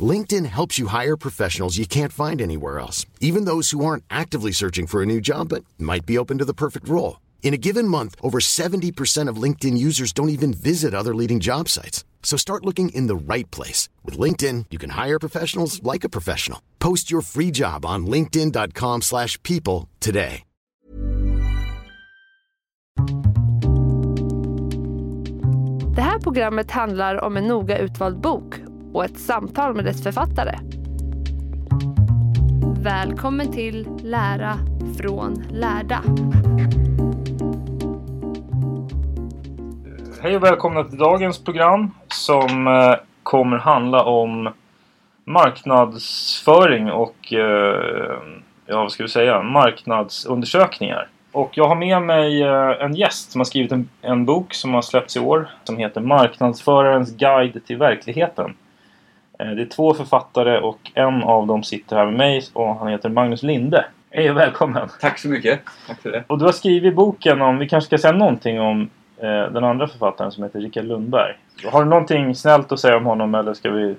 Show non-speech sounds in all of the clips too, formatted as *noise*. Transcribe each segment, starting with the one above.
LinkedIn helps you hire professionals you can't find anywhere else, even those who aren't actively searching for a new job but might be open to the perfect role. In a given month, over 70% of LinkedIn users don't even visit other leading job sites. So start looking in the right place. With LinkedIn, you can hire professionals like a professional. Post your free job on linkedin.com slash people today. Det här programmet handlar om en noga utvald bok och ett samtal med dess författare. Välkommen till Lära från lärda. Hej och välkomna till dagens program som eh, kommer handla om marknadsföring och eh, ja, vad ska vi säga, marknadsundersökningar. Och jag har med mig eh, en gäst som har skrivit en, en bok som har släppts i år som heter Marknadsförarens guide till verkligheten. Eh, Det är två författare och en av dem sitter här med mig och han heter Magnus Linde. Hej och välkommen! Tack så mycket. Tack för det. Och du har skrivit boken om, vi kanske ska säga någonting om eh, den andra författaren som heter Rickard Lundberg. Har du någonting snällt att säga om honom eller ska vi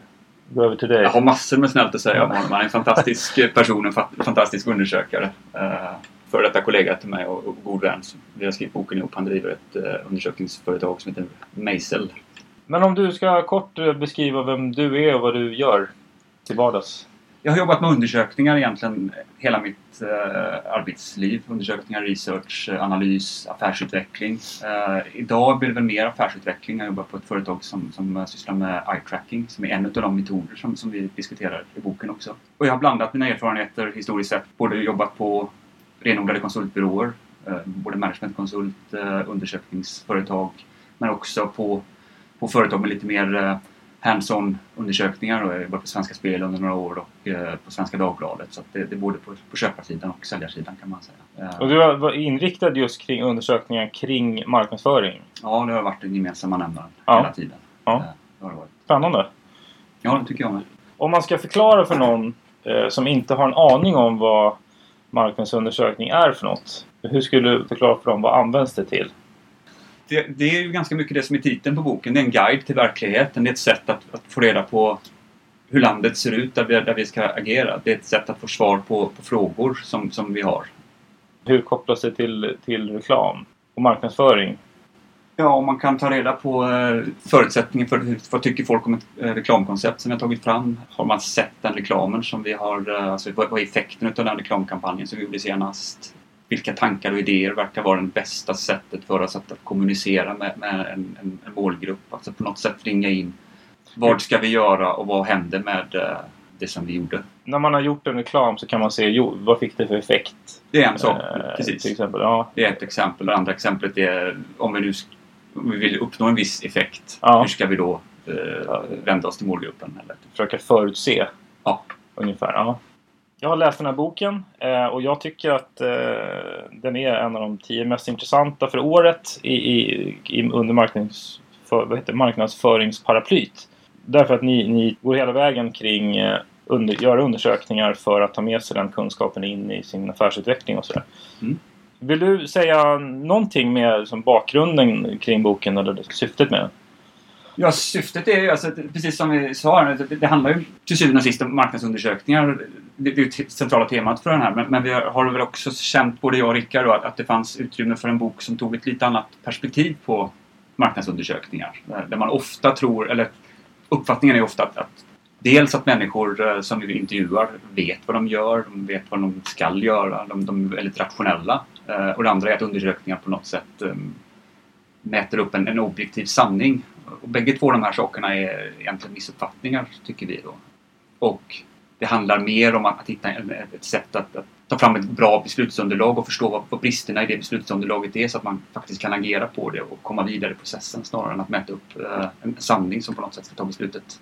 gå över till dig? Jag har massor med snällt att säga om honom. Han är en fantastisk *laughs* person, en fa- fantastisk undersökare. Uh, Före detta kollega till mig och, och god vän. Vi har skrivit boken ihop. Han driver ett eh, undersökningsföretag som heter Meisel. Men om du ska kort beskriva vem du är och vad du gör till vardags. Jag har jobbat med undersökningar egentligen hela mitt eh, arbetsliv. Undersökningar, research, eh, analys, affärsutveckling. Eh, idag blir det väl mer affärsutveckling. Jag jobbar på ett företag som, som eh, sysslar med eye tracking som är en av de metoder som, som vi diskuterar i boken också. Och jag har blandat mina erfarenheter historiskt sett. Både jobbat på renodlade konsultbyråer, eh, både managementkonsult, eh, undersökningsföretag, men också på, på företag med lite mer eh, hands-on undersökningar. Och jag jobbade på Svenska Spel under några år och eh, på Svenska Dagbladet. Så det, det är både på, på köparsidan och säljarsidan kan man säga. Eh, Och du var inriktad just kring undersökningar kring marknadsföring. Ja, det har varit den gemensamma nämnaren Ja. hela tiden. Ja. Det har det varit. Spännande. Ja, det tycker jag med. Om man ska förklara för någon som inte har en aning om vad marknadsundersökning är för något. Hur skulle du förklara för dem vad används det till? Det, det är ju ganska mycket det som är titeln på boken. Det är en guide till verkligheten. Det är ett sätt att, att få reda på hur landet ser ut där vi, där vi ska agera. Det är ett sätt att få svar på, på frågor som, som vi har. Hur kopplas det till, till reklam och marknadsföring? Ja, man kan ta reda på eh, förutsättningen för hur, vad tycker folk om ett eh, reklamkoncept som vi har tagit fram. Har man sett den reklamen som vi har, eh, alltså vad vad är effekten av den reklamkampanjen som vi gjorde senast? Vilka tankar och idéer verkar vara det bästa sättet för oss att, kommunicera med, med en, en, en målgrupp? Alltså på något sätt ringa in. Vad ska vi göra och vad hände med eh, det som vi gjorde? När man har gjort en reklam så kan man se jo, vad fick det för effekt. Det är en sak, Eh, precis. Till exempel. Ja. Det är ett exempel. Det andra exemplet är om vi nu om vi vill uppnå en viss effekt. Ja. Hur ska vi då eh, vända oss till målgruppen? Eller? Försöka förutse. Ja. Ungefär. Ja. Jag har läst den här boken eh, och jag tycker att eh, den är en av de tio mest intressanta för året i, i, i, under marknadsför, vad heter, marknadsföringsparaplyt. Därför att ni, ni går hela vägen kring eh, under, göra undersökningar för att ta med sig den kunskapen in i sin affärsutveckling och sådär. Mm. Vill du säga någonting med som bakgrunden kring boken eller syftet med den? Ja, syftet är ju alltså, precis som vi sa, det, det handlar ju till syvende och sist om marknadsundersökningar. Det, det är ju det centrala temat för den här. Men, men vi har väl också känt, både jag och Rickard, att, att det fanns utrymme för en bok som tog ett lite annat perspektiv på marknadsundersökningar. Där man ofta tror, eller uppfattningen är ofta att, att dels att människor eh, som vi intervjuar vet vad de gör, de vet vad de ska göra, de, de är väldigt rationella. Eh, och det andra är att undersökningar på något sätt ehm, mäter upp en, en objektiv sanning. Och bägge två de här sakerna är egentligen missuppfattningar, tycker vi då. Och det handlar mer om att, hitta ett sätt att, att, ta fram ett bra beslutsunderlag och förstå vad, vad bristerna i det beslutsunderlaget är så att man faktiskt kan agera på det och komma vidare i processen snarare än att mäta upp uh, en sanning som på något sätt ska ta beslutet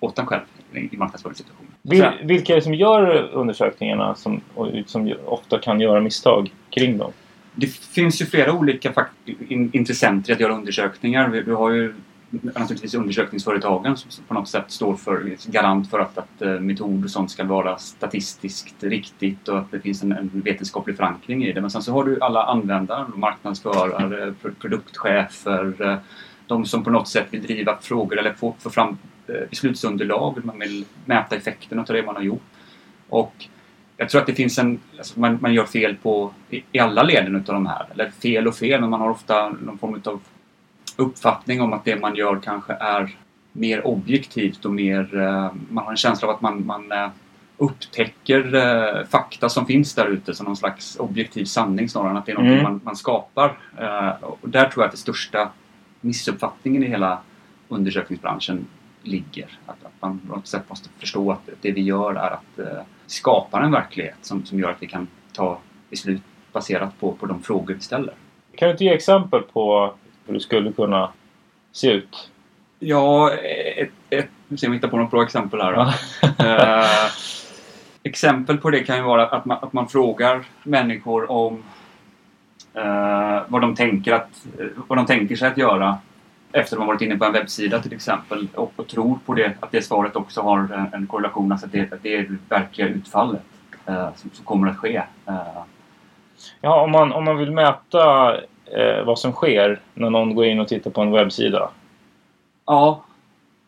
åt en själv i marknadsföringssituationen. Vil, vilka är det som gör undersökningarna som, som ofta kan göra misstag kring dem? Det finns ju flera olika intressenter att göra undersökningar. Du har ju naturligtvis undersökningsföretagen som på något sätt står för garant för att, att eh, metod och sånt ska vara statistiskt riktigt och att det finns en, en vetenskaplig förankring i det. Men sen så har du alla användare, marknadsförare, produktchefer, eh, de som på något sätt vill driva frågor eller få, få fram eh, beslutsunderlag, man vill mäta effekten av det man har gjort. Och jag tror att det finns en... Alltså man, man gör fel på, i, i alla leden utav de här. Eller fel och fel, men man har ofta någon form av uppfattning om att det man gör kanske är mer objektivt och mer... Eh, man har en känsla av att man, man eh, upptäcker eh, fakta som finns där ute som någon slags objektiv sanning snarare än att det är något mm. man, man skapar. Och där tror jag att det största missuppfattningen i hela undersökningsbranschen ligger. Att, att man på något sätt måste förstå att det vi gör är att skapa en verklighet som, som gör att vi kan ta beslut baserat på, på de frågor vi ställer. Kan du inte ge exempel på hur det skulle kunna se ut? Ja, ett, ett, nu ser vi hittar på något bra exempel här. uh, exempel på det kan ju vara att man, att man frågar människor om uh, vad, de tänker att, vad de tänker sig att göra efter att man varit inne på en webbsida till exempel och, och tror på det, att det svaret också har en, en korrelation, alltså att det, att det är det verkliga utfallet eh, som, som, kommer att ske. Eh. Ja, om man, om man vill mäta eh, vad som sker när någon går in och tittar på en webbsida? Ja.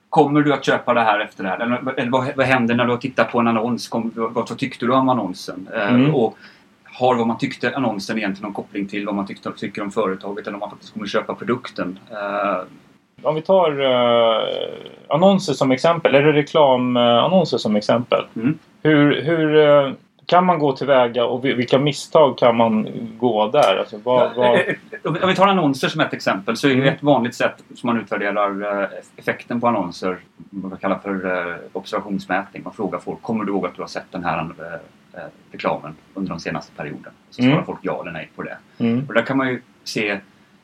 Kommer du att köpa det här efter det här? Eller, eller vad, vad händer när du har tittat på en annons? Kom, vad, vad tyckte du om annonsen? Eh, mm. Och, har vad man tyckte annonsen egentligen någon koppling till vad man tyckte, tycker om företaget eller om man faktiskt kommer köpa produkten. Uh, om vi tar uh, annonser som exempel, eller reklamannonser som exempel. Mm. Hur, hur uh, kan man gå tillväga och vilka misstag kan man gå där? Alltså, vad, vad... Om vi tar annonser som ett exempel så är det mm. ett vanligt sätt som man utvärderar effekten på annonser, vad man kallar för observationsmätning. Man frågar folk, kommer du ihåg att du har sett den här eh, reklamen under de senaste perioden. Så svarar mm. folk ja eller nej på det. Mm. Och där kan man ju se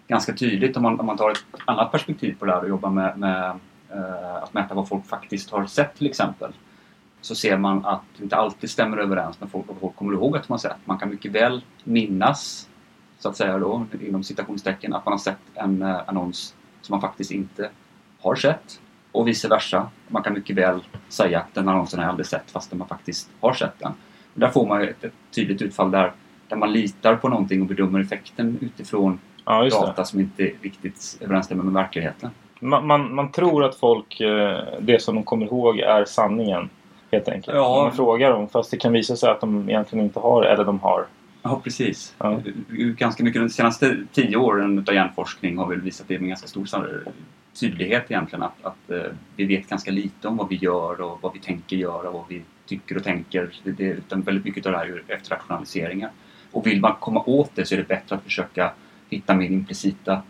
ganska tydligt om man, om man tar ett annat perspektiv på det här och jobbar med, med eh, att mäta vad folk faktiskt har sett till exempel. Så ser man att det inte alltid stämmer överens med folk, vad folk kommer ihåg att har sett. Man kan mycket väl minnas, så att säga då, inom citationstecken, att man har sett en eh, annons som man faktiskt inte har sett. Och vice versa. Man kan mycket väl säga att den annonsen har jag aldrig sett fastän man faktiskt har sett den. Där får man ett, ett tydligt utfall där, där man litar på någonting och bedömer effekten utifrån ja, data som inte riktigt överensstämmer med verkligheten. Man, man, man, tror att folk, eh, det som de kommer ihåg är sanningen helt enkelt. Ja. Man frågar dem fast det kan visa sig att de egentligen inte har eller de har. Ja precis. Ja. Ganska mycket de senaste tio åren av hjärnforskning har väl visat det med ganska stor tydlighet egentligen att, att uh, vi vet ganska lite om vad vi gör och vad vi tänker göra och vad vi tycker och tänker. Det, det, utan väldigt mycket av det här är efterrationaliseringar. Och vill man komma åt det så är det bättre att försöka hitta mer implicita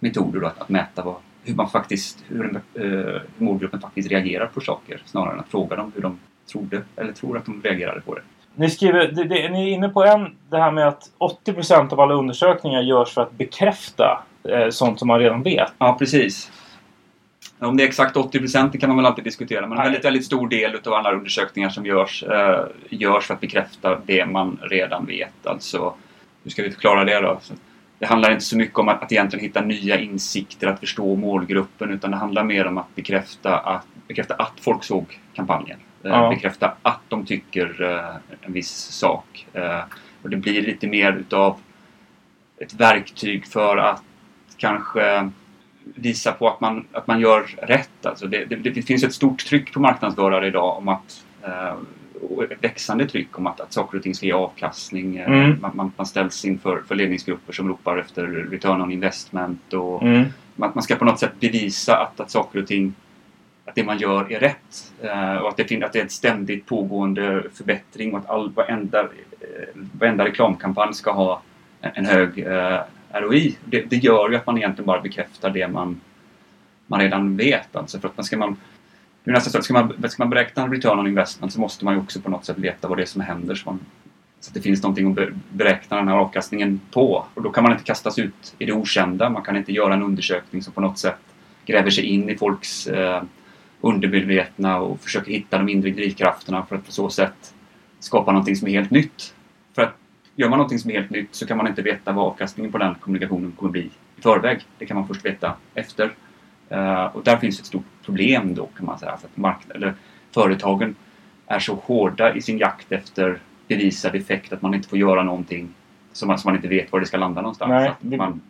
metoder då, att, att mäta vad, hur man faktiskt, hur en, uh, målgruppen faktiskt reagerar på saker snarare än att fråga dem hur de trodde eller tror att de reagerade på det. Ni skriver, det, det, ni är inne på en, det här med att 80% av alla undersökningar görs för att bekräfta eh, sånt som man redan vet. Ja, precis. Om det är exakt 80 procent kan man väl alltid diskutera. Men en väldigt, väldigt stor del av alla undersökningar som görs, eh, görs för att bekräfta det man redan vet. Alltså, hur ska vi förklara det då? Så det handlar inte så mycket om att, att egentligen hitta nya insikter, att förstå målgruppen. Utan det handlar mer om att bekräfta att, bekräfta att folk såg kampanjen. Eh, ja. Bekräfta att de tycker eh, en viss sak. Eh, och det blir lite mer utav ett verktyg för att kanske visa på att man, att man gör rätt. Alltså det, det, det finns ett stort tryck på marknadsförare idag om att eh, växande tryck om att, att saker och ting ska ge avkastning. Eh, Mm. Man, man, man ställs inför för ledningsgrupper som ropar efter return on investment och Mm. man, man ska på något sätt bevisa att, att saker och ting att det man gör är rätt eh, och att det, att det är en ständigt pågående förbättring och att all, varenda, eh, varenda reklamkampanj ska ha en, en hög eh, ROI. Det, det gör ju att man egentligen bara bekräftar det man, man redan vet. Alltså för att man ska man, det är nästan så att ska man, ska man beräkna return on investment så måste man ju också på något sätt veta vad det är som händer så, man, så att det finns någonting att beräkna den här avkastningen på. Och då kan man inte kastas ut i det okända. Man kan inte göra en undersökning som på något sätt gräver sig in i folks eh, undermedvetna och försöker hitta de inre drivkrafterna för att på så sätt skapa någonting som är helt nytt. För att gör man någonting som är helt nytt så kan man inte veta vad avkastningen på den kommunikationen kommer bli i förväg. Det kan man först veta efter. Eh, och där finns ett stort problem då kan man säga. Att marknad, eller företagen är så hårda i sin jakt efter bevisad effekt att man inte får göra någonting som man, som man inte vet var det ska landa någonstans. Nej, det- man,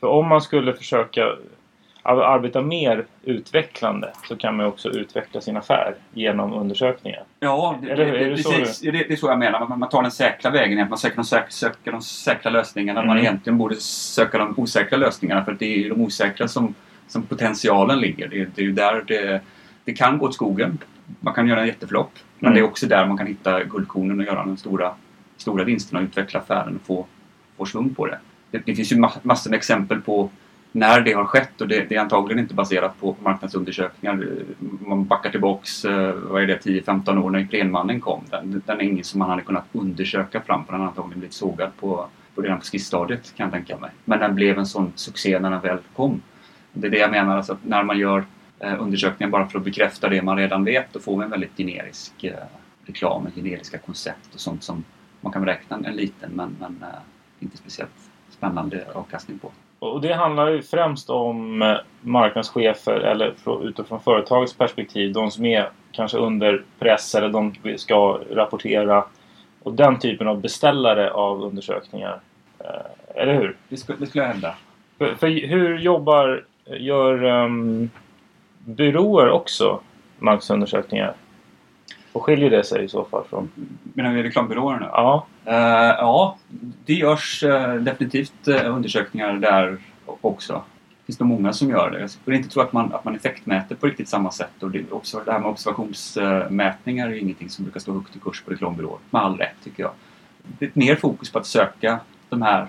För om man skulle försöka ar- arbeta mer utvecklande så kan man också utveckla sin affär genom undersökningar. Ja, det, Eller det? Är det, precis. Det, det är så jag menar. Man, man tar den säkra vägen. Man söker de, säk, söker de säkra lösningarna. Man Mm. egentligen borde söka de osäkra lösningarna. För det är ju de osäkra som, som potentialen ligger. Det, det är ju där det, det kan gå åt skogen. Man kan göra en jätteflopp. Men Mm. det är också där man kan hitta guldkornen och göra de stora, stora vinsterna och utveckla affären och få, få svung på det. Det, det finns ju ma- massor med exempel på när det har skett och det, det är antagligen inte baserat på marknadsundersökningar. Man backar tillbaks, eh, vad är det, 10-15 år när Iprenmannen kom. Den, den är ingen som man hade kunnat undersöka fram för den har antagligen blivit sågad på, på redan på skissstadiet kan jag tänka mig. Men den blev en sån succé när den väl kom. Det är det jag menar, alltså att när man gör eh, undersökningar bara för att bekräfta det man redan vet då får vi en väldigt generisk eh, reklam, en generiska koncept och sånt som man kan räkna en, en liten men, men eh, inte speciellt spännande avkastning på. Och det handlar ju främst om marknadschefer eller frå- utifrån företagets perspektiv. De som är kanske under press eller de ska rapportera. Och den typen av beställare av undersökningar. Eller hur? Det skulle, det skulle jag hävda. För, för hur jobbar, gör um, byråer också marknadsundersökningar? Och skiljer det sig i så fall från? Menar vi reklambyråer nu? Ja. Eh, ja, det görs eh, definitivt uh, undersökningar där också. Det finns nog många som gör det. Jag skulle inte tro att man, att man effektmäter på riktigt samma sätt. Och det, också, det här med observationsmätningar är ingenting som brukar stå högt i kurs på reklambyråer. Med all rätt tycker jag. Det är mer fokus på att söka de här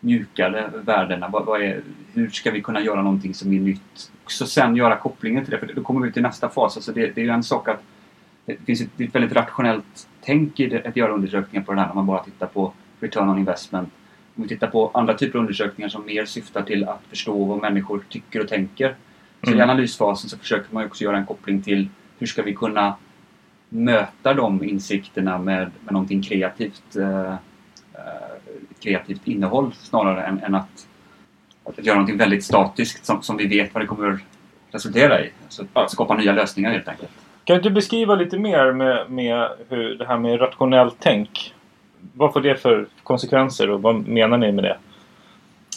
mjukare värdena. Vad, vad är, hur ska vi kunna göra någonting som är nytt? Så sen göra kopplingen till det. För då kommer vi till nästa fas. Alltså det, det är ju en sak att det finns ett, ett väldigt rationellt tänk i det, att göra undersökningar på det här när man bara tittar på return on investment. Om vi tittar på andra typer av undersökningar som mer syftar till att förstå vad människor tycker och tänker. Så Mm. i analysfasen så försöker man ju också göra en koppling till hur ska vi kunna möta de insikterna med, med någonting kreativt, eh, eh, kreativt innehåll snarare än, än att, att göra någonting väldigt statiskt som, som vi vet vad det kommer resultera i. Så att skapa nya lösningar helt enkelt. Kan du beskriva lite mer med, med hur det här med rationellt tänk? Vad får det för konsekvenser och vad menar ni med det?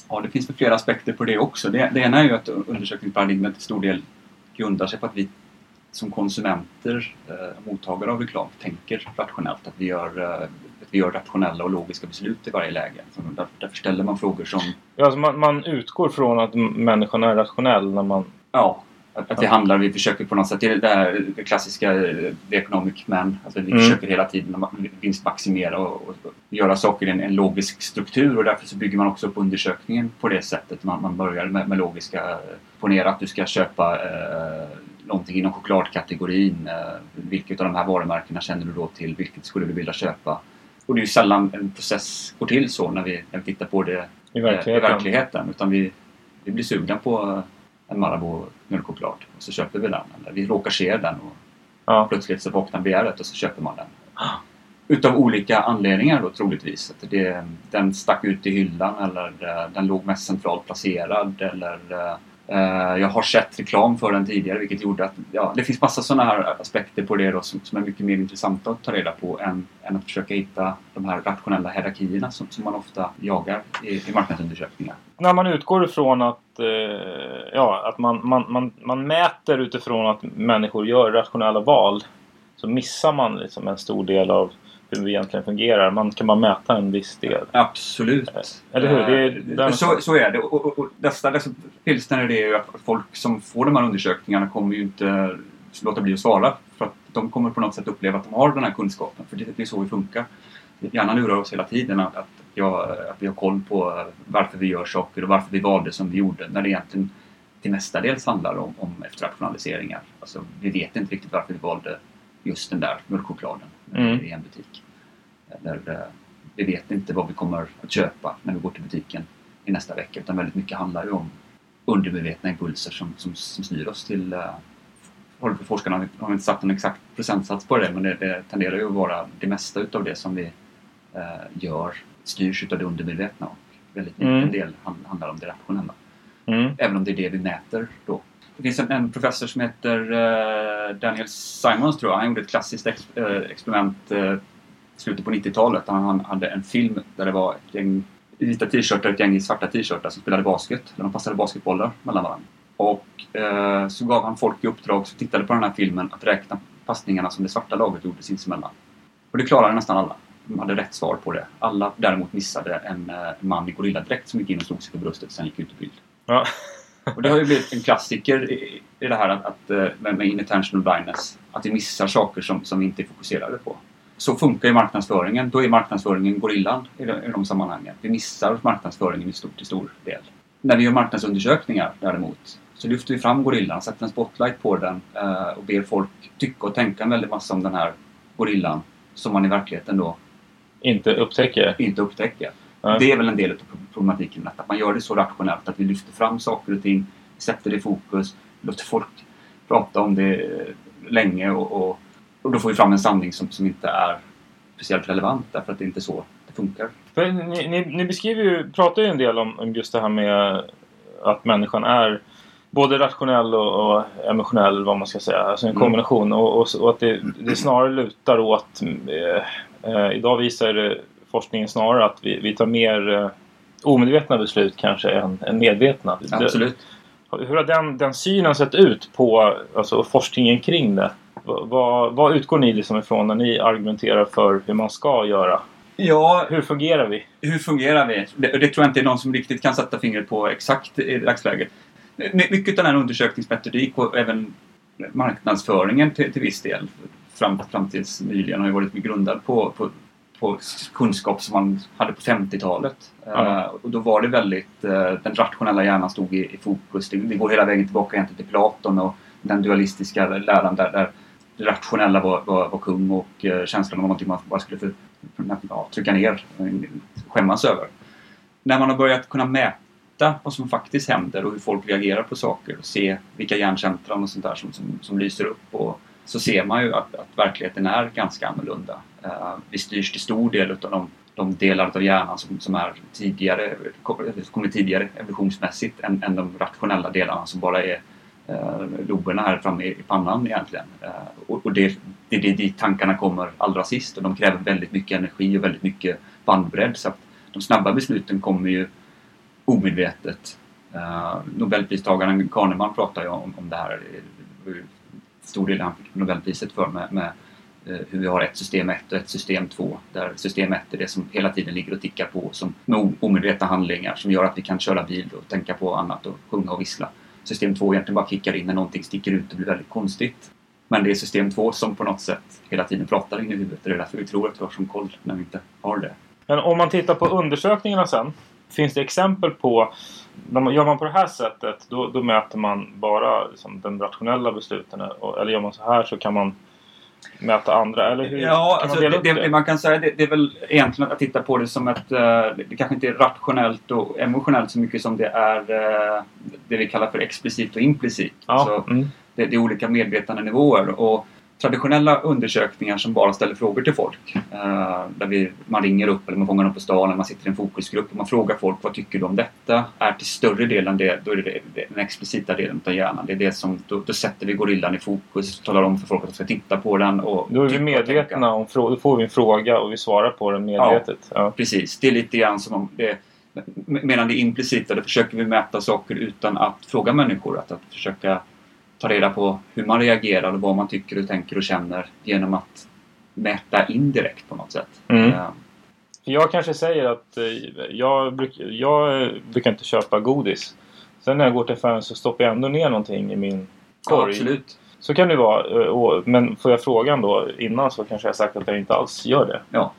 Ja, det finns väl flera aspekter på det också. Det, det ena är ju att undersökningsparadigmet till stor del grundar sig på att vi som konsumenter, eh, mottagare av reklam, tänker rationellt. Att vi, gör, eh, vi gör rationella och logiska beslut i varje läge. Så där, därför ställer man frågor som Ja, alltså man, man utgår från att människan är rationell när man... Ja, att, att vi handlar, vi försöker på något sätt, det är det det klassiska eh, The Economic Man. Alltså vi Mm. försöker hela tiden ma- vinstmaximera och, och göra saker i en, en logisk struktur och därför så bygger man också upp undersökningen på det sättet. Man, man börjar med, med logiska, ponera att du ska köpa eh, någonting inom chokladkategorin. Eh, vilket av de här varumärkena känner du då till? Vilket skulle du vilja köpa? Och det är ju sällan en process går till så när vi, när vi tittar på det I eh, verkligheten. i verkligheten. Utan vi, vi blir sugna på en Marabou mjölkchoklad och så köper vi den. Eller vi råkar se den och Ja. plötsligt så vaknar begäret och så köper man den. Utav olika anledningar då troligtvis. Att det, den stack ut i hyllan eller eh, den låg mest centralt placerad eller eh, Eh, Eh, jag har sett reklam för den tidigare vilket gjorde att ja, det finns massa sådana här aspekter på det då, som, som är mycket mer intressanta att ta reda på än, än att försöka hitta de här rationella hierarkierna som, som man ofta jagar i, i marknadsundersökningar. När man utgår ifrån att, eh, ja, att man, man, man, man mäter utifrån att människor gör rationella val så missar man liksom en stor del av hur vi egentligen fungerar. Man kan bara mäta en viss del. Absolut. Eller hur? Det är, Eh, där så, så är det. Och, och, och nästa liksom, pilsner är det ju att folk som får de här undersökningarna kommer ju inte låta bli att svara. För att de kommer på något sätt uppleva att de har den här kunskapen. För det, det är så vi funkar. Hjärnan lurar oss hela tiden att, att, jag, att vi har koll på varför vi gör saker och varför vi valde som vi gjorde. När det egentligen till mestadels handlar om, om efterrationaliseringar. Alltså, vi vet inte riktigt varför vi valde just den där mjölkchokladen Mm. i en butik. Eller, eh, vi vet inte vad vi kommer att köpa när vi går till butiken i nästa vecka. Utan väldigt mycket handlar ju om undermedvetna impulser som, som, som styr oss till... Uh, forskarna har- inte satt en exakt procentsats på det men det, det tenderar ju att vara det mesta utav det som vi eh, gör styrs utav det undermedvetna och väldigt liten Mm. del hand, handlar om det rationella. Mm. Även om det är det vi mäter då. Det finns en, en professor som heter eh, Daniel Simons tror jag. Han gjorde ett klassiskt ex, eh, experiment eh, i slutet på 90-talet. Han, han hade en film där det var ett gäng vita t-shirtar och ett gäng i svarta t-shirtar som spelade basket. Där de passade basketbollar mellan varandra. Och eh, så gav han folk i uppdrag som tittade på den här filmen att räkna passningarna som det svarta laget gjorde sinsemellan. Och det klarade nästan alla. De hade rätt svar på det. Alla däremot missade en eh, man i gorilladräkt som gick in och slog sig på bröstet och sen gick ut ur bild. Ja. Och det har ju blivit en klassiker i, i det här att, att, eh, med, med inattentional blindness. Att vi missar saker som, som vi inte är fokuserade på. Så funkar ju marknadsföringen. Då är marknadsföringen gorillan i de, i de sammanhangen. Vi missar marknadsföringen i stor, till stor del. När vi gör marknadsundersökningar däremot så lyfter vi fram gorillan, sätter en spotlight på den eh, och ber folk tycka och tänka en väldig massa om den här gorillan som man i verkligheten då Inte upptäcker. inte upptäcker. Nej. Det är väl en del av problematiken, att man gör det så rationellt att vi lyfter fram saker och ting, sätter det i fokus, låter folk prata om det länge och, och, och då får vi fram en sanning som, som inte är speciellt relevant därför att det är inte så det funkar. För ni, ni, ni beskriver ju, pratar ju en del om, om just det här med att människan är både rationell och, och emotionell, vad man ska säga. Alltså en Mm. kombination. Och, och, och att det, det snarare lutar åt... Eh, eh, idag visar eh, forskningen snarare att vi, vi tar mer eh, omedvetna beslut kanske än, än medvetna. Absolut. Det, hur har den, den synen sett ut på alltså, forskningen kring det? Vad, vad, utgår ni liksom ifrån när ni argumenterar för hur man ska göra? Ja, Hur fungerar vi? hur fungerar vi? Det, det tror jag inte är någon som riktigt kan sätta fingret på exakt i dagsläget. My- Mycket av den här undersökningsmetodik och även marknadsföringen till, till viss del fram, fram tills nyligen har ju varit grundad på, på, på kunskap som man hade på 50-talet. Ja. Eh, och då var det väldigt, eh, den rationella hjärnan stod i, i fokus. Det, det går hela vägen tillbaka egentligen till Platon och den dualistiska läran där, där det rationella var, var, var kung och eh, känslan var någonting man bara skulle för, ja, trycka ner, skämmas över. När man har börjat kunna mäta vad som faktiskt händer och hur folk reagerar på saker och se vilka hjärncentran och sånt där som, som, som lyser upp och så ser man ju att, att verkligheten är ganska annorlunda. Eh, vi styrs till stor del av de, de delar av hjärnan som, som är tidigare, kommer tidigare evolutionsmässigt än, än de rationella delarna som bara är eh, loberna här framme i, pannan egentligen. Eh, och och det, det är dit tankarna kommer allra sist och de kräver väldigt mycket energi och väldigt mycket bandbredd så att de snabba besluten kommer ju omedvetet. Eh, Nobelpristagaren Kahneman pratar ju om, om det här. Det stor del han fick Nobelpriset för med, med Eh, hur vi har ett system 1 och ett system 2. Där system 1 är det som hela tiden ligger och tickar på som med omedvetna handlingar som gör att vi kan köra bil och tänka på annat och sjunga och vissla. System 2 egentligen bara kickar in när någonting sticker ut och blir väldigt konstigt. Men det är system 2 som på något sätt hela tiden pratar in i huvudet. och Det är därför vi tror att vi har som koll när vi inte har det. Men om man tittar på undersökningarna sen. Finns det exempel på när man, gör man på det här sättet då, då mäter man bara liksom, de rationella besluten. Eller gör man så här så kan man mäta andra. Eller hur Ja, kan alltså man det, det, man kan säga det, det är väl egentligen att titta på det som ett... eh, Det kanske inte är rationellt och emotionellt så mycket som det är eh, det vi kallar för explicit och implicit. Ja, Alltså, mm, det, det är olika medvetandenivåer och traditionella undersökningar som bara ställer frågor till folk. Eh, där vi, man ringer upp eller man fångar dem på stan eller man sitter i en fokusgrupp och man frågar folk vad tycker du om detta? Är till större delen det, då är det, det den explicita delen av hjärnan. Det är det som, då, då sätter vi gorillan i fokus, talar om för folk att de ska titta på den. Och då är vi medvetna om då får vi en fråga och vi svarar på den medvetet. Ja, ja. Precis, det är lite grann som om det Medan det implicita, då försöker vi mäta saker utan att fråga människor. Att, att försöka ta reda på hur man reagerar och vad man tycker och tänker och känner genom att mäta indirekt på något sätt. Mm. Jag kanske säger att eh, jag, bruk, jag brukar inte köpa godis. Sen när jag går till affären så stoppar jag ändå ner någonting i min korg. Ja, absolut. Så kan det vara. Eh, men får jag frågan då innan så kanske jag sagt att jag inte alls gör det. Ja.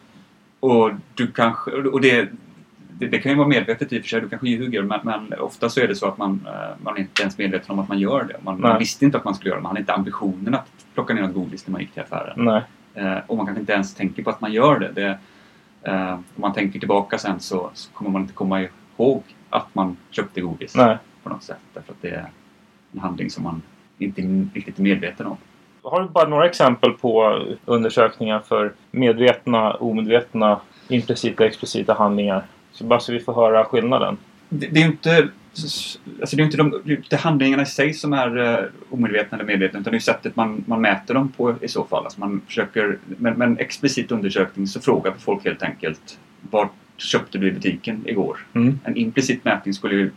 Och du kanske... Och det, det, det, kan ju vara medvetet i och för sig, du kanske ljuger men, men ofta så är det så att man, eh, man är inte ens medveten om att man gör det. Man, man, visste inte att man skulle göra det, man hade inte ambitionen att plocka ner något godis när man gick till affären. Nej. Eh, och man kanske inte ens tänker på att man gör det. det eh, om man tänker tillbaka sen så, så, kommer man inte komma ihåg att man köpte godis Nej. på något sätt. Därför att det är en handling som man inte riktigt är medveten om. Har du bara några exempel på undersökningar för medvetna, omedvetna, implicita, explicita handlingar? Så bara så vi får höra skillnaden. Det, det är inte Alltså det är inte de, det är handlingarna i sig som är uh, omedvetna eller medvetna utan det är sättet man, man mäter dem på i så fall. Alltså man försöker, med, med en explicit undersökning så frågar folk helt enkelt Vart köpte du i butiken igår? Mm. En implicit mätning skulle ju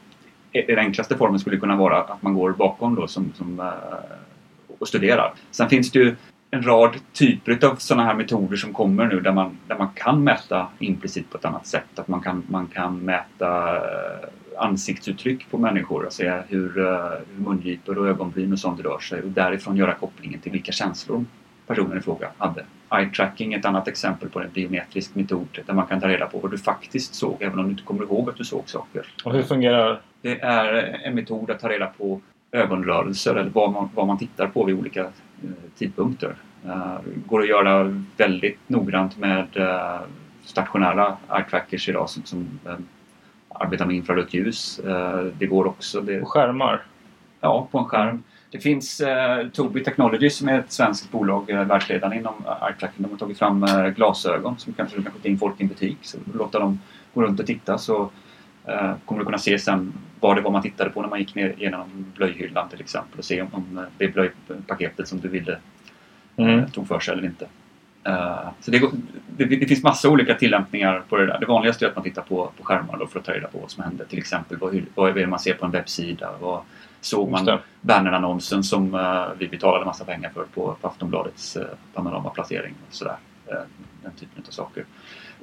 den enklaste formen skulle kunna vara att man går bakom då som, som, uh, och studerar. Sen finns det ju en rad typer av sådana här metoder som kommer nu där man, där man kan mäta implicit på ett annat sätt. Att man kan, man kan mäta eh, ansiktsuttryck på människor se hur, uh, hur mungipor och ögonbryn och sånt rör sig och därifrån göra kopplingen till vilka känslor personen i fråga hade. Eye tracking är ett annat exempel på en biometrisk metod där man kan ta reda på vad du faktiskt såg även om du inte kommer ihåg att du såg saker. Och hur fungerar det? är en metod att ta reda på ögonrörelser eller vad man, vad man tittar på vid olika Eh, tidpunkter. Uh, går att göra väldigt noggrant med uh, stationära eye-trackers idag som, som arbetar med infrarött ljus. det går också... Det, på skärmar? Ja, på en skärm. Det finns uh, Tobii Technology som är ett svenskt bolag, uh, världsledande inom eye-tracking. De har tagit fram uh, glasögon som kanske du kan skicka in folk i en butik. Så låta dem gå runt och titta så uh, kommer du kunna se sen vad det var man tittade på när man gick ner genom blöjhyllan till exempel och se om, om det blöjpaketet som du ville mm. eh, tog för sig eller inte. Uh, så det, det, det, finns massa olika tillämpningar på det där. Det vanligaste är att man tittar på, på skärmar för att ta reda på vad som händer. Till exempel vad, vad är det man ser på en webbsida? Vad såg man bannerannonsen som uh, vi betalade massa pengar för på, på Aftonbladets uh, panoramaplacering och sådär. Uh, den typen av saker.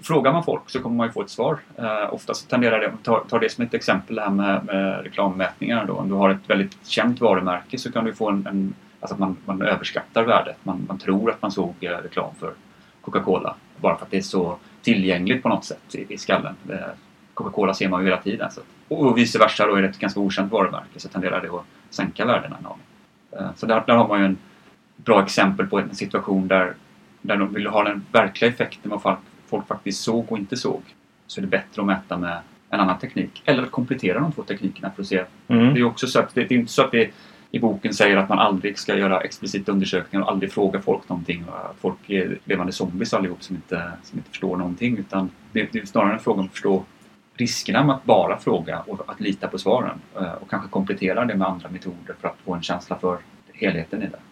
Frågar man folk så kommer man ju få ett svar. Eh, oftast tenderar det, om ta, tar det som ett exempel det här med, med reklammätningar då. Om du har ett väldigt känt varumärke så kan du få en, en alltså att man, man överskattar värdet. Man, man tror att man såg eh, reklam för Coca-Cola bara för att det är så tillgängligt på något sätt i, i skallen. Eh, Coca-Cola ser man ju hela tiden. Så. Och vice versa då är det ett ganska okänt varumärke så tenderar det att sänka värdena en aning. Eh, så där, där har man ju en bra exempel på en situation där, där de vill ha den verkliga effekten vad folk faktiskt såg och inte såg så är det bättre att mäta med en annan teknik. Eller att komplettera de två teknikerna för att se. Mm. Det är också så att det, det är inte så att det i boken säger att man aldrig ska göra explicita undersökningar och aldrig fråga folk någonting. Och att folk är levande zombies allihop som inte, som inte förstår någonting. Utan det, det är snarare en fråga om att förstå riskerna med att bara fråga och att lita på svaren. Eh, och kanske komplettera det med andra metoder för att få en känsla för helheten i det.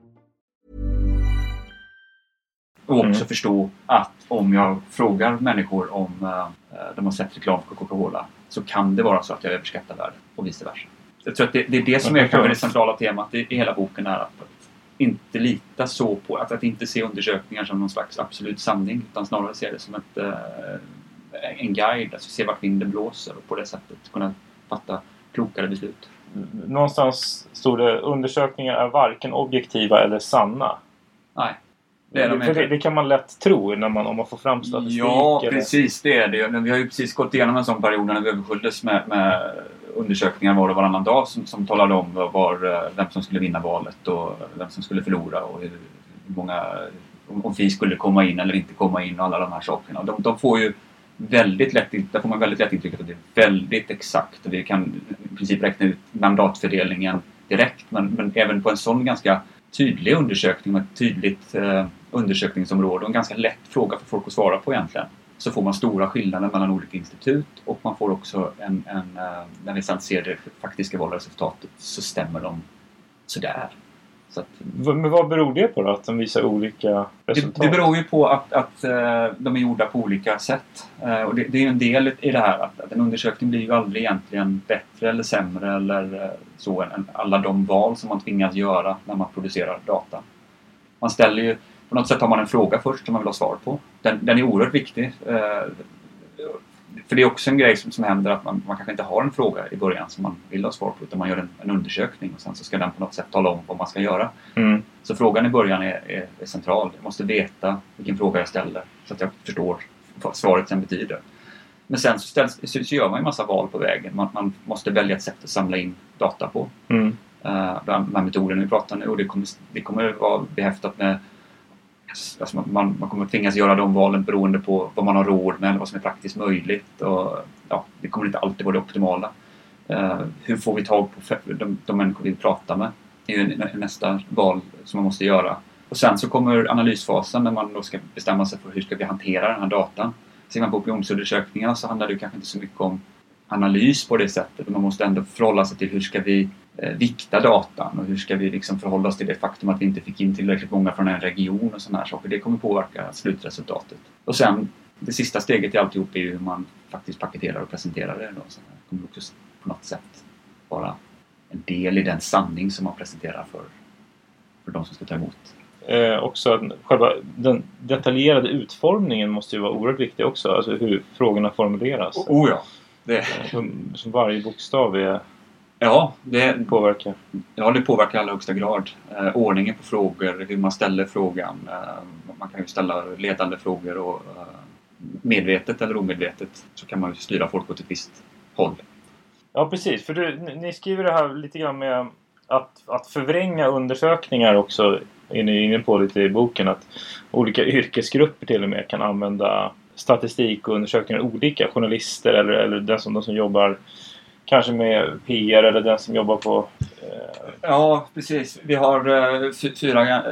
Och också förstå att om jag frågar människor om uh, de har sett reklam för Coca-Cola så kan det vara så att jag överskattar värdet och vice versa. Jag tror att det, det är det som är kanske det centrala temat i, i hela boken är att, att inte lita så på, att, att inte se undersökningar som någon slags absolut sanning utan snarare se det som ett, uh, en guide, alltså se vart vinden blåser och på det sättet kunna fatta klokare beslut. Någonstans stod det undersökningar är varken objektiva eller sanna. Nej. Det, de det, det, kan man lätt tro när man, om man får fram statistik. Ja, eller... precis. Det är det. Vi har ju precis gått igenom en sån period när vi översköljdes med, med undersökningar var och varannan dag som, som talade om var, vem som skulle vinna valet och vem som skulle förlora och hur, många, om vi skulle komma in eller inte komma in och alla de här sakerna. De, de får ju väldigt lätt, där får man väldigt lätt intrycket att det är väldigt exakt vi kan i princip räkna ut mandatfördelningen direkt men, men även på en sån ganska tydlig undersökning med tydligt eh, undersökningsområde och en ganska lätt fråga för folk att svara på egentligen så får man stora skillnader mellan olika institut och man får också en, en eh, när vi sen ser det faktiska valresultatet så stämmer de sådär. Så att, Men vad beror det på då? Att de visar olika resultat? Det, det beror ju på att, att uh, de är gjorda på olika sätt. Uh, och det, det, är ju en del i det här att, att en undersökning blir ju aldrig egentligen bättre eller sämre eller så än alla de val som man tvingas göra när man producerar data. Man ställer ju, på något sätt har man en fråga först som man vill ha svar på. Den, den är oerhört viktig. För det är också en grej som, som händer att man, man kanske inte har en fråga i början som man vill ha svar på utan man gör en, en undersökning och sen så ska den på något sätt tala om vad man ska göra. Mm. Så frågan i början är, är, är, central. Jag måste veta vilken fråga jag ställer så att jag förstår vad svaret sen betyder. Men sen så, ställs, så, gör man ju massa val på vägen. Man, man, måste välja ett sätt att samla in data på. Mm. Uh, de här metoderna vi pratar nu och det kommer, det kommer vara behäftat med Alltså man, man kommer tvingas göra de valen beroende på vad man har råd med eller vad som är praktiskt möjligt. Och, ja, det kommer inte alltid vara det optimala. Uh, hur får vi tag på de, de människor vi pratar med? Det är ju nästa val som man måste göra. Och sen så kommer analysfasen när man då ska bestämma sig för hur ska vi hantera den här datan. Ser man på opinionsundersökningar så handlar det kanske inte så mycket om analys på det sättet. Man måste ändå förhålla sig till hur ska vi vikta datan och hur ska vi liksom förhålla oss till det faktum att vi inte fick in tillräckligt många från en region och sådana här saker. Det kommer påverka slutresultatet. Och sen det sista steget i alltihop är ju hur man faktiskt paketerar och presenterar det. Då. Så det kommer också på något sätt vara en del i den sanning som man presenterar för, för de som ska ta emot. Eh, också själva den detaljerade utformningen måste ju vara oerhört viktig också. Alltså hur frågorna formuleras. Oh, oh ja. Det... Som, som varje bokstav är Ja, det påverkar. Ja, det påverkar i allra högsta grad. Eh, ordningen på frågor, hur man ställer frågan. Eh, man kan ju ställa ledande frågor och eh, medvetet eller omedvetet så kan man ju styra folk åt ett visst håll. Ja, precis. För du, ni skriver det här lite grann med att, att förvränga undersökningar också. Är ni inne på lite i boken att olika yrkesgrupper till och med kan använda statistik och undersökningar olika. Journalister eller, eller den som, de som jobbar kanske med PR eller den som jobbar på... Eh... Ja, precis. Vi har uh, fyra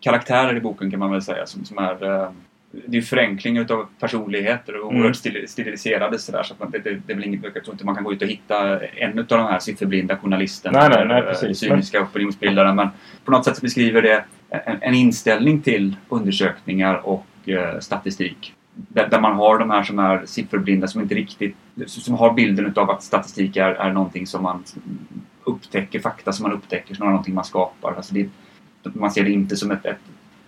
karaktärer i boken kan man väl säga som, som är uh, det är förenkling utav personligheter och mm. oerhört stil, stiliserade sådär. Så det, det, det är väl inget, jag tror inte man kan gå ut och hitta en av de här sifferblinda journalisterna. Nej, nej, nej, precis. Cyniska men... opinionsbildare. Men på något sätt så beskriver det en, en inställning till undersökningar och eh, statistik. Där, där, man har de här som är sifferblinda som inte riktigt som har bilden utav att statistik är, är någonting som man upptäcker, fakta som man upptäcker snarare någonting man skapar. Alltså det, man ser det inte som ett, ett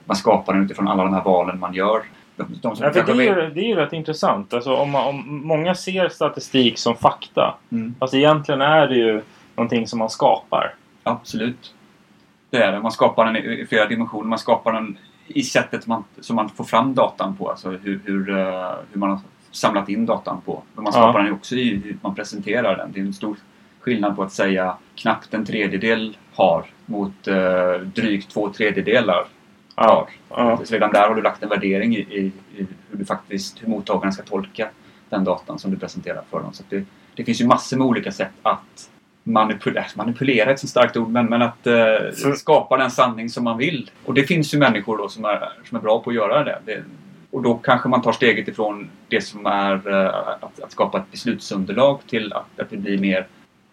man skapar den utifrån alla de här valen man gör. De, de ja, det, är ju, det är ju rätt intressant. Alltså, om, man, om många ser statistik som fakta. Mm. Alltså egentligen är det ju någonting som man skapar. Absolut. Det är det. Man skapar den i flera dimensioner. Man skapar den i sättet man, som man får fram datan på. Alltså hur, hur, eh, hur man har samlat in datan på. Men man skapar ja. den också i hur man presenterar den. Det är en stor skillnad på att säga knappt en tredjedel har mot uh, drygt två tredjedelar har. Ja. Så redan där har du lagt en värdering i, i, i, hur, du faktiskt, hur mottagaren ska tolka den datan som du presenterar för dem. Så det, det finns ju massor med olika sätt att manipulera, manipulera är ett så starkt ord, men, men att eh, skapa den sanning som man vill. Och det finns ju människor då som är, som är bra på att göra det. det och då kanske man tar steget ifrån det som är eh, att, att, skapa ett beslutsunderlag till att, att det blir mer...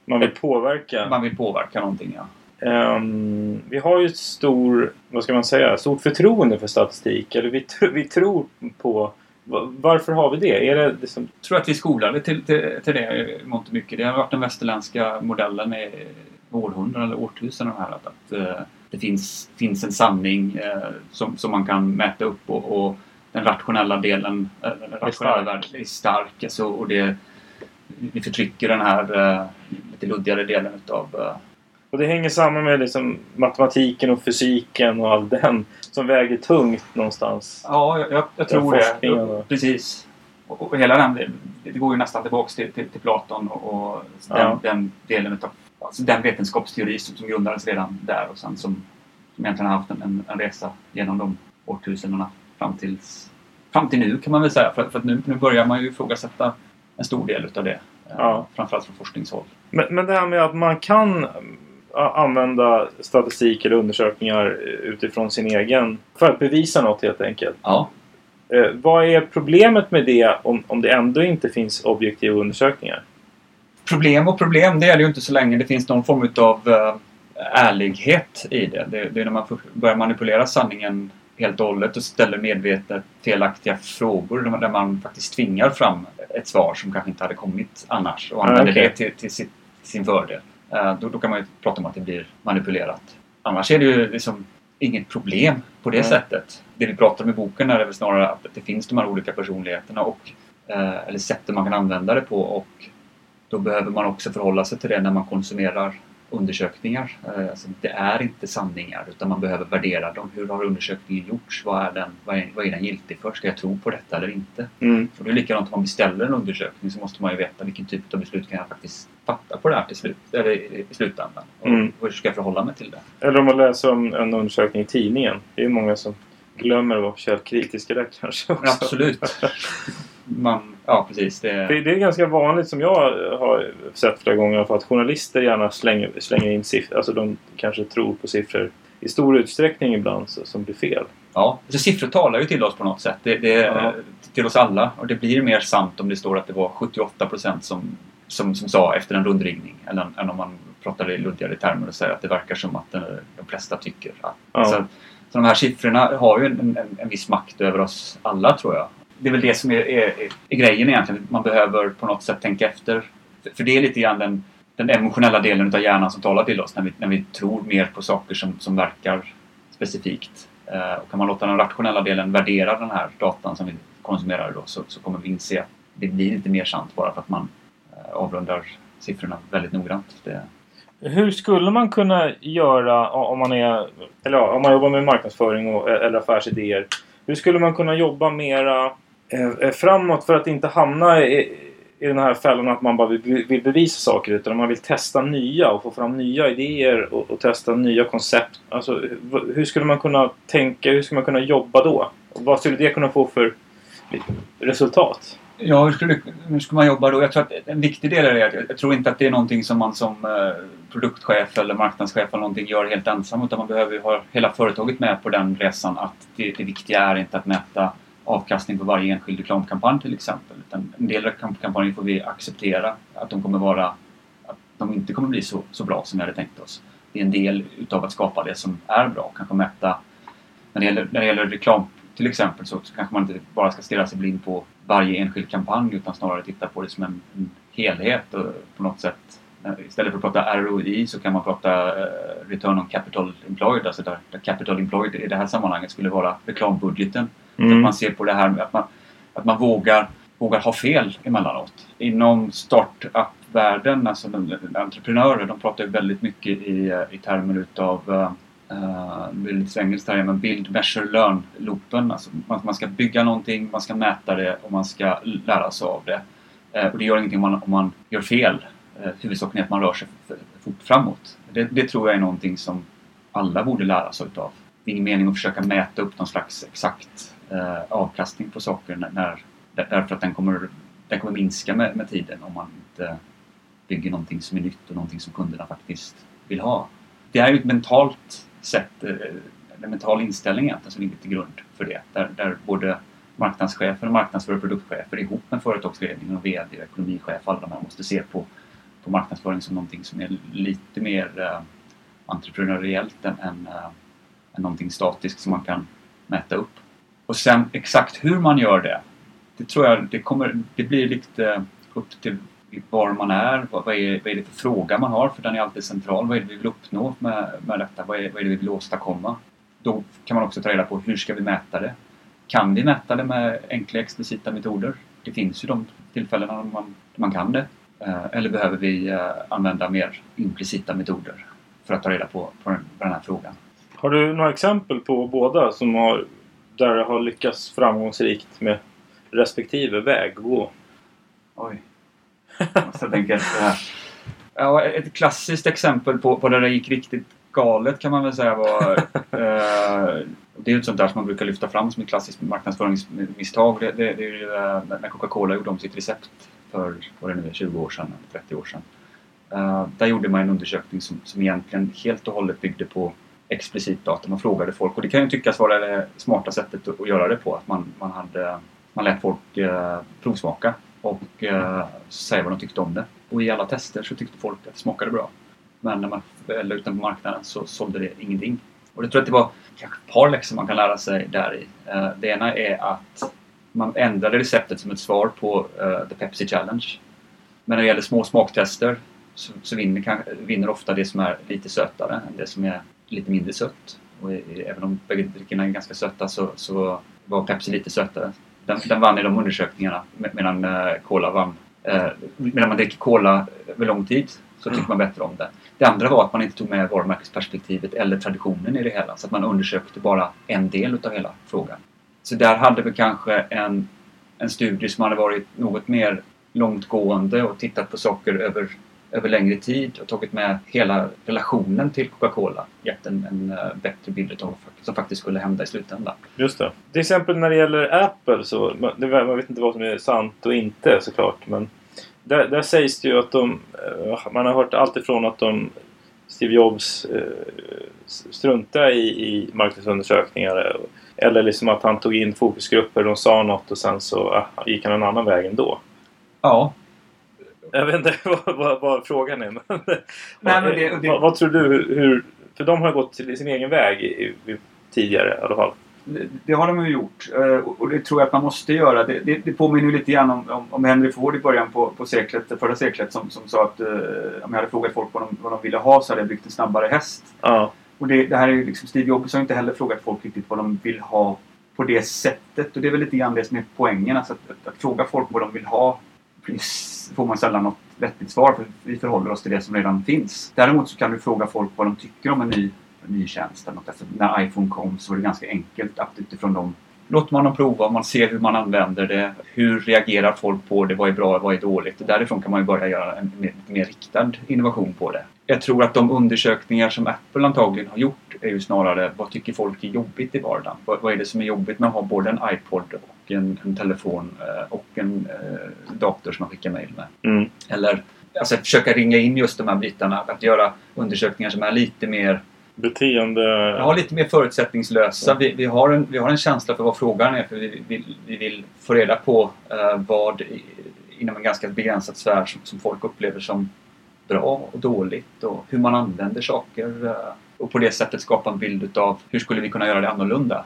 Man vill påverka? Man vill påverka någonting, ja. Um, vi har ju ett stor, vad ska man säga, stort förtroende för statistik. Eller vi, vi tror på... Varför har vi det? Är det liksom... Jag tror att vi skolade till, till, till det i mångt och mycket. Det har varit den västerländska modellen i århundraden eller årtusenden här. Att, att uh, det finns, finns en sanning uh, som, som man kan mäta upp och, och den rationella delen uh, den rationella världen är stark. Alltså, och det, vi förtrycker den här lite luddigare delen utav och det hänger samman med liksom matematiken och fysiken och all den som väger tungt någonstans. Ja, jag, jag, jag tror det. Och... Precis. Och, och, hela den, det går ju nästan tillbaks till, till, till Platon och, och den, ja. den, delen utav alltså den vetenskapsteori som, som grundades redan där och sen som, som egentligen har haft en, en, resa genom de årtusendena fram, tills, fram till nu kan man väl säga. För, för att nu, nu börjar man ju ifrågasätta en stor del utav det. Ja. Framförallt från forskningshåll. Men, men det här med att man kan använda statistik eller undersökningar utifrån sin egen för att bevisa något helt enkelt. Ja. Eh, vad är problemet med det om, om det ändå inte finns objektiva undersökningar? Problem och problem, det är det ju inte så länge det finns någon form av uh, ärlighet i det. det. Det är när man börjar manipulera sanningen helt och hållet och ställer medvetet felaktiga frågor där man faktiskt tvingar fram ett svar som kanske inte hade kommit annars och använder okay. det till, till, sitt, till sin fördel. Eh, då, då, kan man ju prata om att det blir manipulerat. Annars är det ju liksom inget problem på det mm. sättet. Det vi pratar om i boken är väl snarare att det finns de här olika personligheterna och eh, eller sättet man kan använda det på och då behöver man också förhålla sig till det när man konsumerar undersökningar. Eh, alltså, det är inte sanningar utan man behöver värdera dem. Hur har undersökningen gjorts? Vad är den, vad är, vad är den giltig för? Ska jag tro på detta eller inte? Mm. Och det är likadant om man beställer en undersökning så måste man ju veta vilken typ av beslut kan jag faktiskt fatta på det här till slut, eller i slutändan. Och mm. hur ska jag förhålla mig till det? Eller om man läser om en undersökning i tidningen. Det är många som glömmer att vara källkritiska där kanske också. Absolut. *laughs* man Ja, precis. Det... Det, det är ganska vanligt som jag har sett flera gånger för att journalister gärna slänger, slänger in siffror. Alltså de kanske tror på siffror i stor utsträckning ibland så, som blir fel. Ja, alltså siffror talar ju till oss på något sätt. Det, det, ja. Till oss alla. Och det blir mer sant om det står att det var 78 procent som, som, som sa efter en rundringning. Än, än om man pratar i luddigare termer och säger att det verkar som att eh, de flesta tycker att. Ja. Så, så de här siffrorna har ju en, en, en viss makt över oss alla tror jag det är väl det som är, är, är, grejen egentligen. Man behöver på något sätt tänka efter. För det är lite grann den, den emotionella delen av hjärnan som talar till oss när vi, när vi tror mer på saker som, som verkar specifikt. Eh, och kan man låta den rationella delen värdera den här datan som vi konsumerar då så, så kommer vi inse att det blir inte mer sant bara för att man eh, avrundar siffrorna väldigt noggrant. Det... Hur skulle man kunna göra om man, är, eller om man jobbar med marknadsföring och, e-, eller affärsidéer? Hur skulle man kunna jobba mera Eh, eh, framåt för att inte hamna i, i den här fällan att man bara vill, vill bevisa saker utan man vill testa nya och få fram nya idéer och, och, testa nya koncept. Alltså, hur skulle man kunna tänka? Hur skulle man kunna jobba då? Vad skulle det kunna få för resultat? Ja, hur skulle, hur skulle man jobba då? Jag tror att en viktig del är det. Jag tror inte att det är någonting som man som eh, produktchef eller marknadschef eller någonting gör helt ensam utan man behöver ju ha hela företaget med på den resan att det, det viktiga är inte att mäta avkastning på varje enskild reklamkampanj till exempel. Utan en del reklamkampanjer får vi acceptera att de kommer vara att de inte kommer bli så, så bra som vi hade tänkt oss. Det är en del utav att skapa det som är bra. Kanske mäta när det gäller, när det gäller reklam till exempel så, så kanske man inte bara ska stirra sig blind på varje enskild kampanj utan snarare titta på det som en, en helhet och på något sätt eh, Istället för att prata ROI så kan man prata eh, Return on Capital Employed, alltså där, där Capital Employed i det här sammanhanget skulle vara reklambudgeten Mm. Att man ser på det här med att man, att man vågar, vågar ha fel emellanåt. Inom startup-världen, alltså entreprenörer, de pratar ju väldigt mycket i, i termer utav uh, det blir lite engelskt här, men build, measure, learn-loopen. Alltså man, man, ska bygga någonting, man ska mäta det och man ska lära sig av det. Uh, och det gör ingenting om man, om man gör fel. Uh, huvudsaken är att man rör sig fort framåt. Det, det, tror jag är någonting som alla borde lära sig utav. Det är ingen mening att försöka mäta upp någon slags exakt eh, avkastning på saker när, därför att den kommer, den kommer minska med, med tiden om man inte bygger någonting som är nytt och någonting som kunderna faktiskt vill ha. Det är ju ett mentalt sätt, eh, en mental inställning egentligen som ligger till grund för det. Där, där både marknadschefer och marknadsför och produktchefer ihop med företagsledningen och VD och ekonomichef, alla de här måste se på, på marknadsföring som någonting som är lite mer eh, entreprenöriellt än, än, äh, än någonting statiskt som man kan mäta upp. Och sen exakt hur man gör det, det tror jag det, kommer, det blir lite eh, upp till var man är, vad, vad, är, vad är det för fråga man har, för den är alltid central. Vad är det vi vill uppnå med, med detta? Vad är, vad är det vi vill åstadkomma? Då kan man också ta reda på hur ska vi mäta det? Kan vi mäta det med enkla explicita metoder? Det finns ju de tillfällena man, man kan det. Eh, eller behöver vi eh, använda mer implicita metoder för att ta reda på, på, den, på den här frågan? Har du några exempel på båda som har, där har lyckats framgångsrikt med respektive väg att gå? Oj. Jag måste tänka efter här. Ja, ett klassiskt exempel på, på där det gick riktigt galet kan man väl säga var... *laughs* eh, det är ett sånt där som man brukar lyfta fram som ett klassiskt marknadsföringsmisstag. Det, det, det är ju eh, när Coca-Cola gjorde om sitt recept för, vad det nu är, 20 år sedan, 30 år sedan. Uh, där gjorde man en undersökning som, som egentligen helt och hållet byggde på explicit data. Man frågade folk och det kan ju tyckas vara det smarta sättet att, göra det på. Att man, man, hade, man lät folk eh, provsmaka och eh, säga vad de tyckte om det. Och i alla tester så tyckte folk att det smakade bra. Men när man väl ut den på marknaden så sålde det ingenting. Och jag tror att det var kanske ett par läxor man kan lära sig där i. Eh, det ena är att man ändrade receptet som ett svar på eh, The Pepsi Challenge. Men när det gäller små smaktester så, så vinner, kan, vinner, ofta det som är lite sötare än det som är lite mindre sött. Och även om bägge dryckerna är ganska söta så, så var Pepsi lite sötare. Den, den vann i de undersökningarna med, medan uh, Cola vann. Uh, medan man dricker Cola över lång tid så tycker man bättre om det. Det andra var att man inte tog med varumärkesperspektivet eller traditionen i det hela. Så att man undersökte bara en del utav hela frågan. Så där hade vi kanske en, en studie som hade varit något mer långtgående och tittat på saker över över längre tid och tagit med hela relationen till Coca-Cola. Gett en, en uh, bättre bild av vad som faktiskt skulle hända i slutändan. Just det. Till exempel när det gäller Apple så man, vet inte vad som är sant och inte såklart. Men där, där sägs det ju att de... Uh, man har hört allt ifrån att de Steve Jobs uh, strunta i, i marknadsundersökningar. Eller liksom att han tog in fokusgrupper, de sa något och sen så uh, gick han en annan väg ändå. Ja, jag vet inte *laughs* vad, vad, vad frågan är. Men, Nej, men det, det... Vad, vad, tror du? Hur, för de har gått sin egen väg i, i, tidigare i alla fall. Det, det, har de ju gjort eh, och det tror jag att man måste göra. Det, det, det påminner lite grann om, om, om Henry Ford i början på, på seklet, förra seklet som, som sa att uh, om jag hade frågat folk vad de, vad de ville ha så hade jag byggt en snabbare häst. Ja. Och det, här är liksom, Steve Jobs har inte heller frågat folk riktigt vad de vill ha på det sättet. Och det är väl lite grann det som är poängen. Alltså att, att, att fråga folk vad de vill ha får man sällan något vettigt svar för vi förhåller oss till det som redan finns. Däremot så kan du fråga folk vad de tycker om en ny, en ny tjänst. Eller något. Alltså, när iPhone kom så var det ganska enkelt att utifrån dem låter man dem prova, man ser hur man använder det. Hur reagerar folk på det? Vad är bra? Vad är dåligt? Och därifrån kan man ju börja göra en mer, mer riktad innovation på det. Jag tror att de undersökningar som Apple antagligen har gjort är ju snarare vad tycker folk är jobbigt i vardagen? Vad, vad är det som är jobbigt med att ha både en iPod och en, en telefon eh, och en eh, dator som man skickar mail med? Mm. Eller alltså, försöka ringa in just de här bitarna. Att göra undersökningar som är lite mer beteende... Ja, lite mer förutsättningslösa. Vi, vi, har en, vi har en känsla för vad frågan är för vi, vi, vi vill få reda på uh, vad inom en ganska begränsad sfär som, som, folk upplever som bra och dåligt och hur man använder saker uh, och på det sättet skapa en bild utav hur skulle vi kunna göra det annorlunda.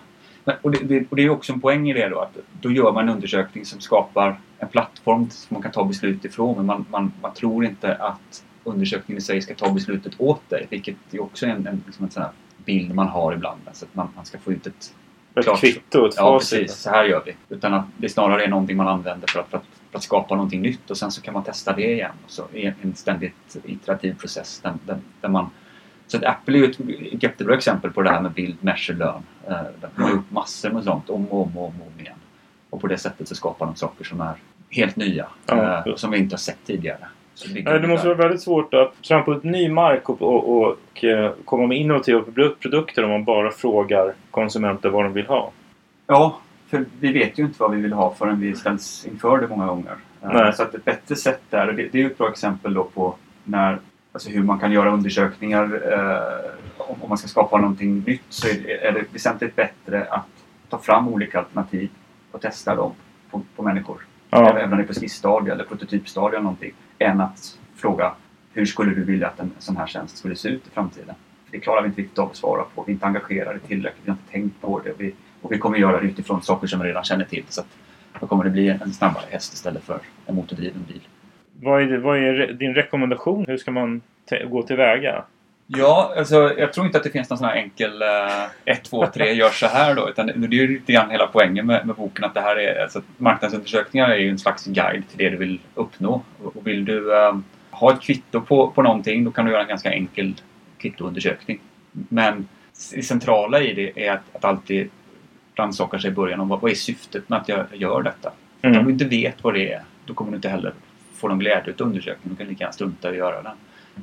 Och, det, det, och det är också en poäng i det då att då gör man en undersökning som skapar en plattform som man kan ta beslut ifrån men man, man, man tror inte att undersökningen i sig ska ta beslutet åt dig. Vilket är också en, en, liksom en sån bild man har ibland. Alltså att man, man ska få ut ett... Ett klart, kvitto, ett Ja, precis. Så här gör vi. Utan att det snarare är någonting man använder för att, för att, för att skapa någonting nytt och sen så kan man testa det igen. Och så är en ständigt iterativ process där, där, där man så att Apple är ju ett jättebra exempel på det här med bild, learn. Uh, de har gjort massor med sånt om och om och om, om igen. Och på det sättet så skapar de saker som är helt nya. Ja, uh, som vi inte har sett tidigare. Nej, det måste vara väldigt svårt att trampa ut ny mark och, och, och, och eh, komma med innovativa produkter om man bara frågar konsumenter vad de vill ha. Ja, för vi vet ju inte vad vi vill ha förrän vi ställs inför det många gånger. Eh, Nej. Så att ett bättre sätt där, det, det är ju ett bra exempel då på när, alltså hur man kan göra undersökningar. Eh, om, man ska skapa någonting nytt så är det, väsentligt bättre att ta fram olika alternativ och testa dem på, på människor. Ja. Även om det är på skissstadie eller prototypstadie eller någonting. Än att fråga hur skulle du vilja att en sån här tjänst skulle se ut i framtiden? Det klarar vi inte riktigt av att svara på. Vi är inte engagerade tillräckligt. Vi har inte tänkt på det. Vi, och vi kommer göra det utifrån saker som vi redan känner till. Så att då kommer det bli en snabbare häst istället för en motordriven bil. Vad är, det, vad är din rekommendation? Hur ska man gå tillväga? Ja, alltså, jag tror inte att det finns någon sån här enkel 1, 2, 3, gör så här då. Utan det det är ju lite grann hela poängen med, med boken att det här är, alltså, marknadsundersökningar är ju en slags guide till det du vill uppnå. Och vill du eh, ha ett kvitto på, på någonting då kan du göra en ganska enkel kvittoundersökning. Men det centrala i det är att, att alltid rannsaka sig i början om vad, vad är syftet med att jag gör detta. Mm. Om du inte vet vad det är då kommer du inte heller få någon glädje av undersökningen. Du kan lika gärna strunta i att göra den.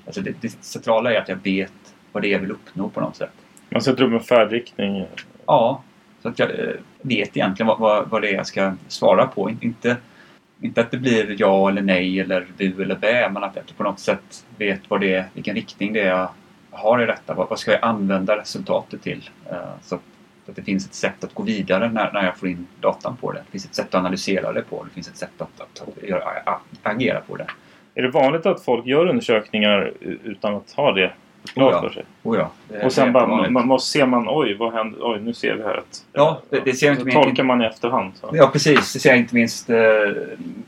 Alltså det, det centrala är att jag vet vad det är jag vill uppnå på något sätt. Man sätter upp en färdriktning. Ja, så att jag eh, vet egentligen vad, vad, vad det är jag ska svara på. In- Inte, inte att det blir ja eller nej eller bu eller bä, men att jag på något sätt vet vad det är, vilken riktning det är jag har i detta. Vad, vad ska jag använda resultatet till? Eh, Så så att det finns ett sätt att gå vidare när, när jag får in datan på det. Det finns ett sätt att analysera det på. Det finns ett sätt att, att, göra, att agera på det. Är det vanligt att folk gör undersökningar utan att ha det klart Oh ja. för sig? Oh ja, Och sen bara, man, man måste se man, oj, vad händer? Oj, nu ser vi här att... Ja, det, det ser inte tolkar minst, man i efterhand. Så. Ja, precis. Det ser jag inte minst eh,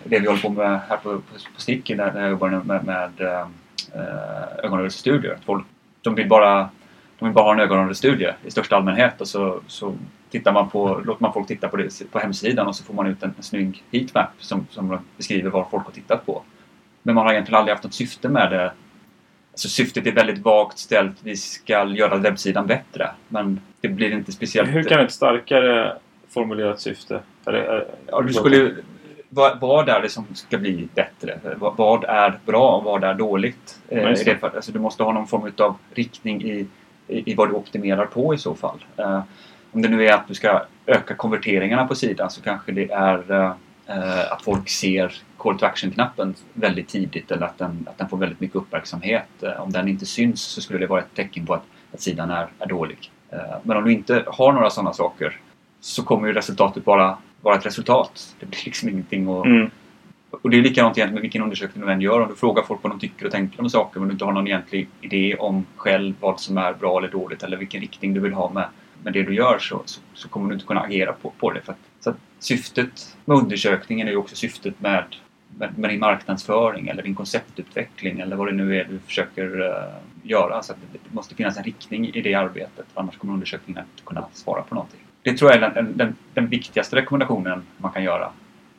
det vi håller på med här på, på, på Sticky när jag jobbar med, med eh, ögonrörelsestudier. Att Folk, de, vill bara, de vill bara ha en ögonrörelsestudie i största allmänhet och så, så tittar man på, låter man folk titta på det på hemsidan och så får man ut en, en snygg heatmap som, som beskriver vad folk har tittat på. Men man har egentligen aldrig haft något syfte med det. Alltså syftet är väldigt vagt ställt. Vi ska göra webbsidan bättre. Men det blir inte speciellt... Hur kan ett starkare formulerat syfte... Eller, är- Ja, du skulle, vad, vad är det som ska bli bättre? Vad, vad är bra och vad är dåligt? Eh, alltså, du måste ha någon form av riktning i, i, i vad du optimerar på i så fall. Eh, om det nu är att du ska öka konverteringarna på sidan så kanske det är eh, att folk ser call to action-knappen väldigt tidigt eller att den, att den får väldigt mycket uppmärksamhet. Eh, om den inte syns så skulle det vara ett tecken på att, att sidan är, är dålig. Eh, men om du inte har några sådana saker så kommer ju resultatet bara vara ett resultat. Det blir liksom ingenting att... Mm. Och det är likadant egentligen med vilken undersökning du än gör. Om du frågar folk vad de tycker och tänker om saker men du inte har någon egentlig idé om själv vad som är bra eller dåligt eller vilken riktning du vill ha med, med det du gör så, så, så kommer du inte kunna agera på, på det. För att, så att syftet med undersökningen är ju också syftet med, med, med din marknadsföring eller din konceptutveckling eller vad det nu är du försöker uh, göra. Så att det, det måste finnas en riktning i det arbetet annars kommer undersökningen inte kunna svara på någonting. Det tror jag är den, den, den viktigaste rekommendationen man kan göra.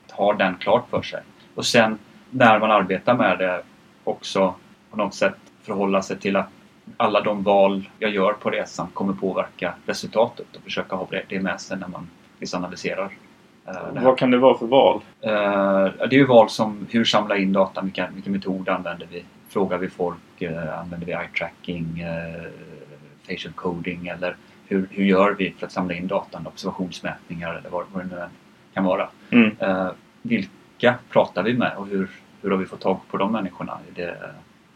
Att ha den klart för sig. Och sen när man arbetar med det också på något sätt förhålla sig till att alla de val jag gör på resan kommer påverka resultatet och försöka ha det med sig när man visualiserar eh, det här. Vad kan det vara för val? Eh, det är ju val som hur samla in data, vilken, vilken metod använder vi? Frågar vi folk? eh, använder vi eye tracking? eh, facial coding? Eller hur, hur gör vi för att samla in datan? Observationsmätningar eller vad, vad det nu kan vara. Mm. Eh, vilka pratar vi med och hur, hur har vi fått tag på de människorna? Är det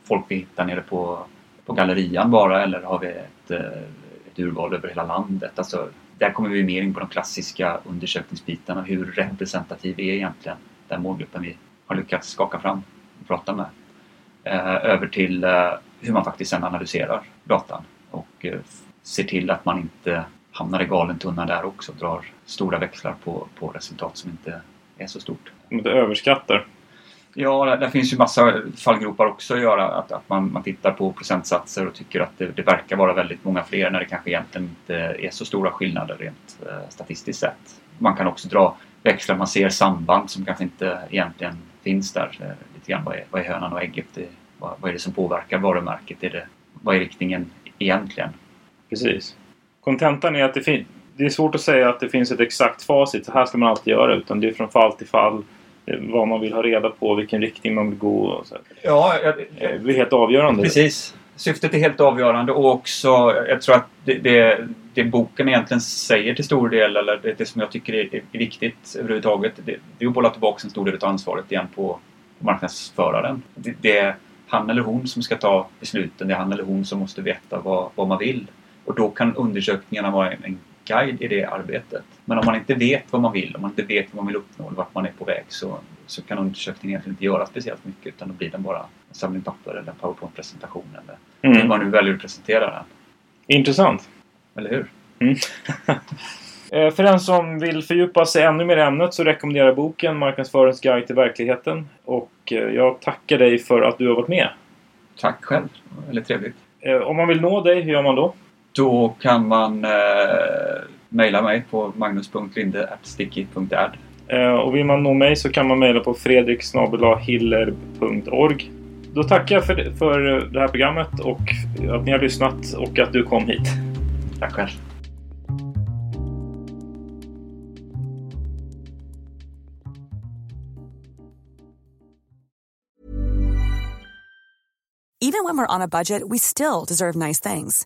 folk vi hittar nere på, på gallerian bara eller har vi ett, eh, ett urval över hela landet? Alltså, där kommer vi mer in på de klassiska undersökningsbitarna. Hur representativ är egentligen den målgruppen vi har lyckats skaka fram och prata med? Eh, över till eh, hur man faktiskt sen analyserar datan och ser till att man inte hamnar i galen tunna där också. Drar stora växlar på, på resultat som inte är så stort. Om du överskattar? Ja, där, där finns ju massa fallgropar också att göra. Att, att man, man tittar på procentsatser och tycker att det, det verkar vara väldigt många fler när det kanske egentligen inte är så stora skillnader rent eh, statistiskt sett. Man kan också dra växlar, man ser samband som kanske inte egentligen finns där. Eh, lite grann vad är, vad är hönan och ägget? Det, vad, vad är det som påverkar varumärket? Är det, vad är riktningen egentligen? Precis. Kontentan är att det, fin- det är svårt att säga att det finns ett exakt facit. Så här ska man alltid göra. Utan det är från fall till fall. eh, Vad man vill ha reda på, vilken riktning man vill gå. Och så. Ja, Det blir helt avgörande. Precis. Syftet är helt avgörande och också, jag tror att det, det, det boken egentligen säger till stor del, eller det, det som jag tycker är, är viktigt överhuvudtaget, det, det är att bolla tillbaka en stor del av ansvaret igen på marknadsföraren. Det, det är han eller hon som ska ta besluten, det är han eller hon som måste veta vad, vad man vill. Och då kan undersökningarna vara en, en guide i det arbetet. Men om man inte vet vad man vill, om man inte vet vad man vill uppnå eller vart man är på väg så, så kan undersökningen egentligen inte göra speciellt mycket utan då blir den bara en samling papper eller en powerpoint-presentation eller Mm. hur man nu väljer att presentera den. Intressant. Eller hur? Mm. *laughs* Eh, För den som vill fördjupa sig ännu mer i ämnet så rekommenderar jag boken Marknadsförarens guide till verkligheten. Och eh, jag tackar dig för att du har varit med. Tack själv. Väldigt trevligt. Eh, Om man vill nå dig, hur gör man då? Då kan man eh, mejla mig på magnus.linde.sticky.ad Eh, Och vill man nå mig så kan man mejla på fredriksnabelahiller.org. Då tackar jag för, för det här programmet och att ni har lyssnat och att du kom hit. Tack själv. Even when we're on a budget, we still deserve nice things.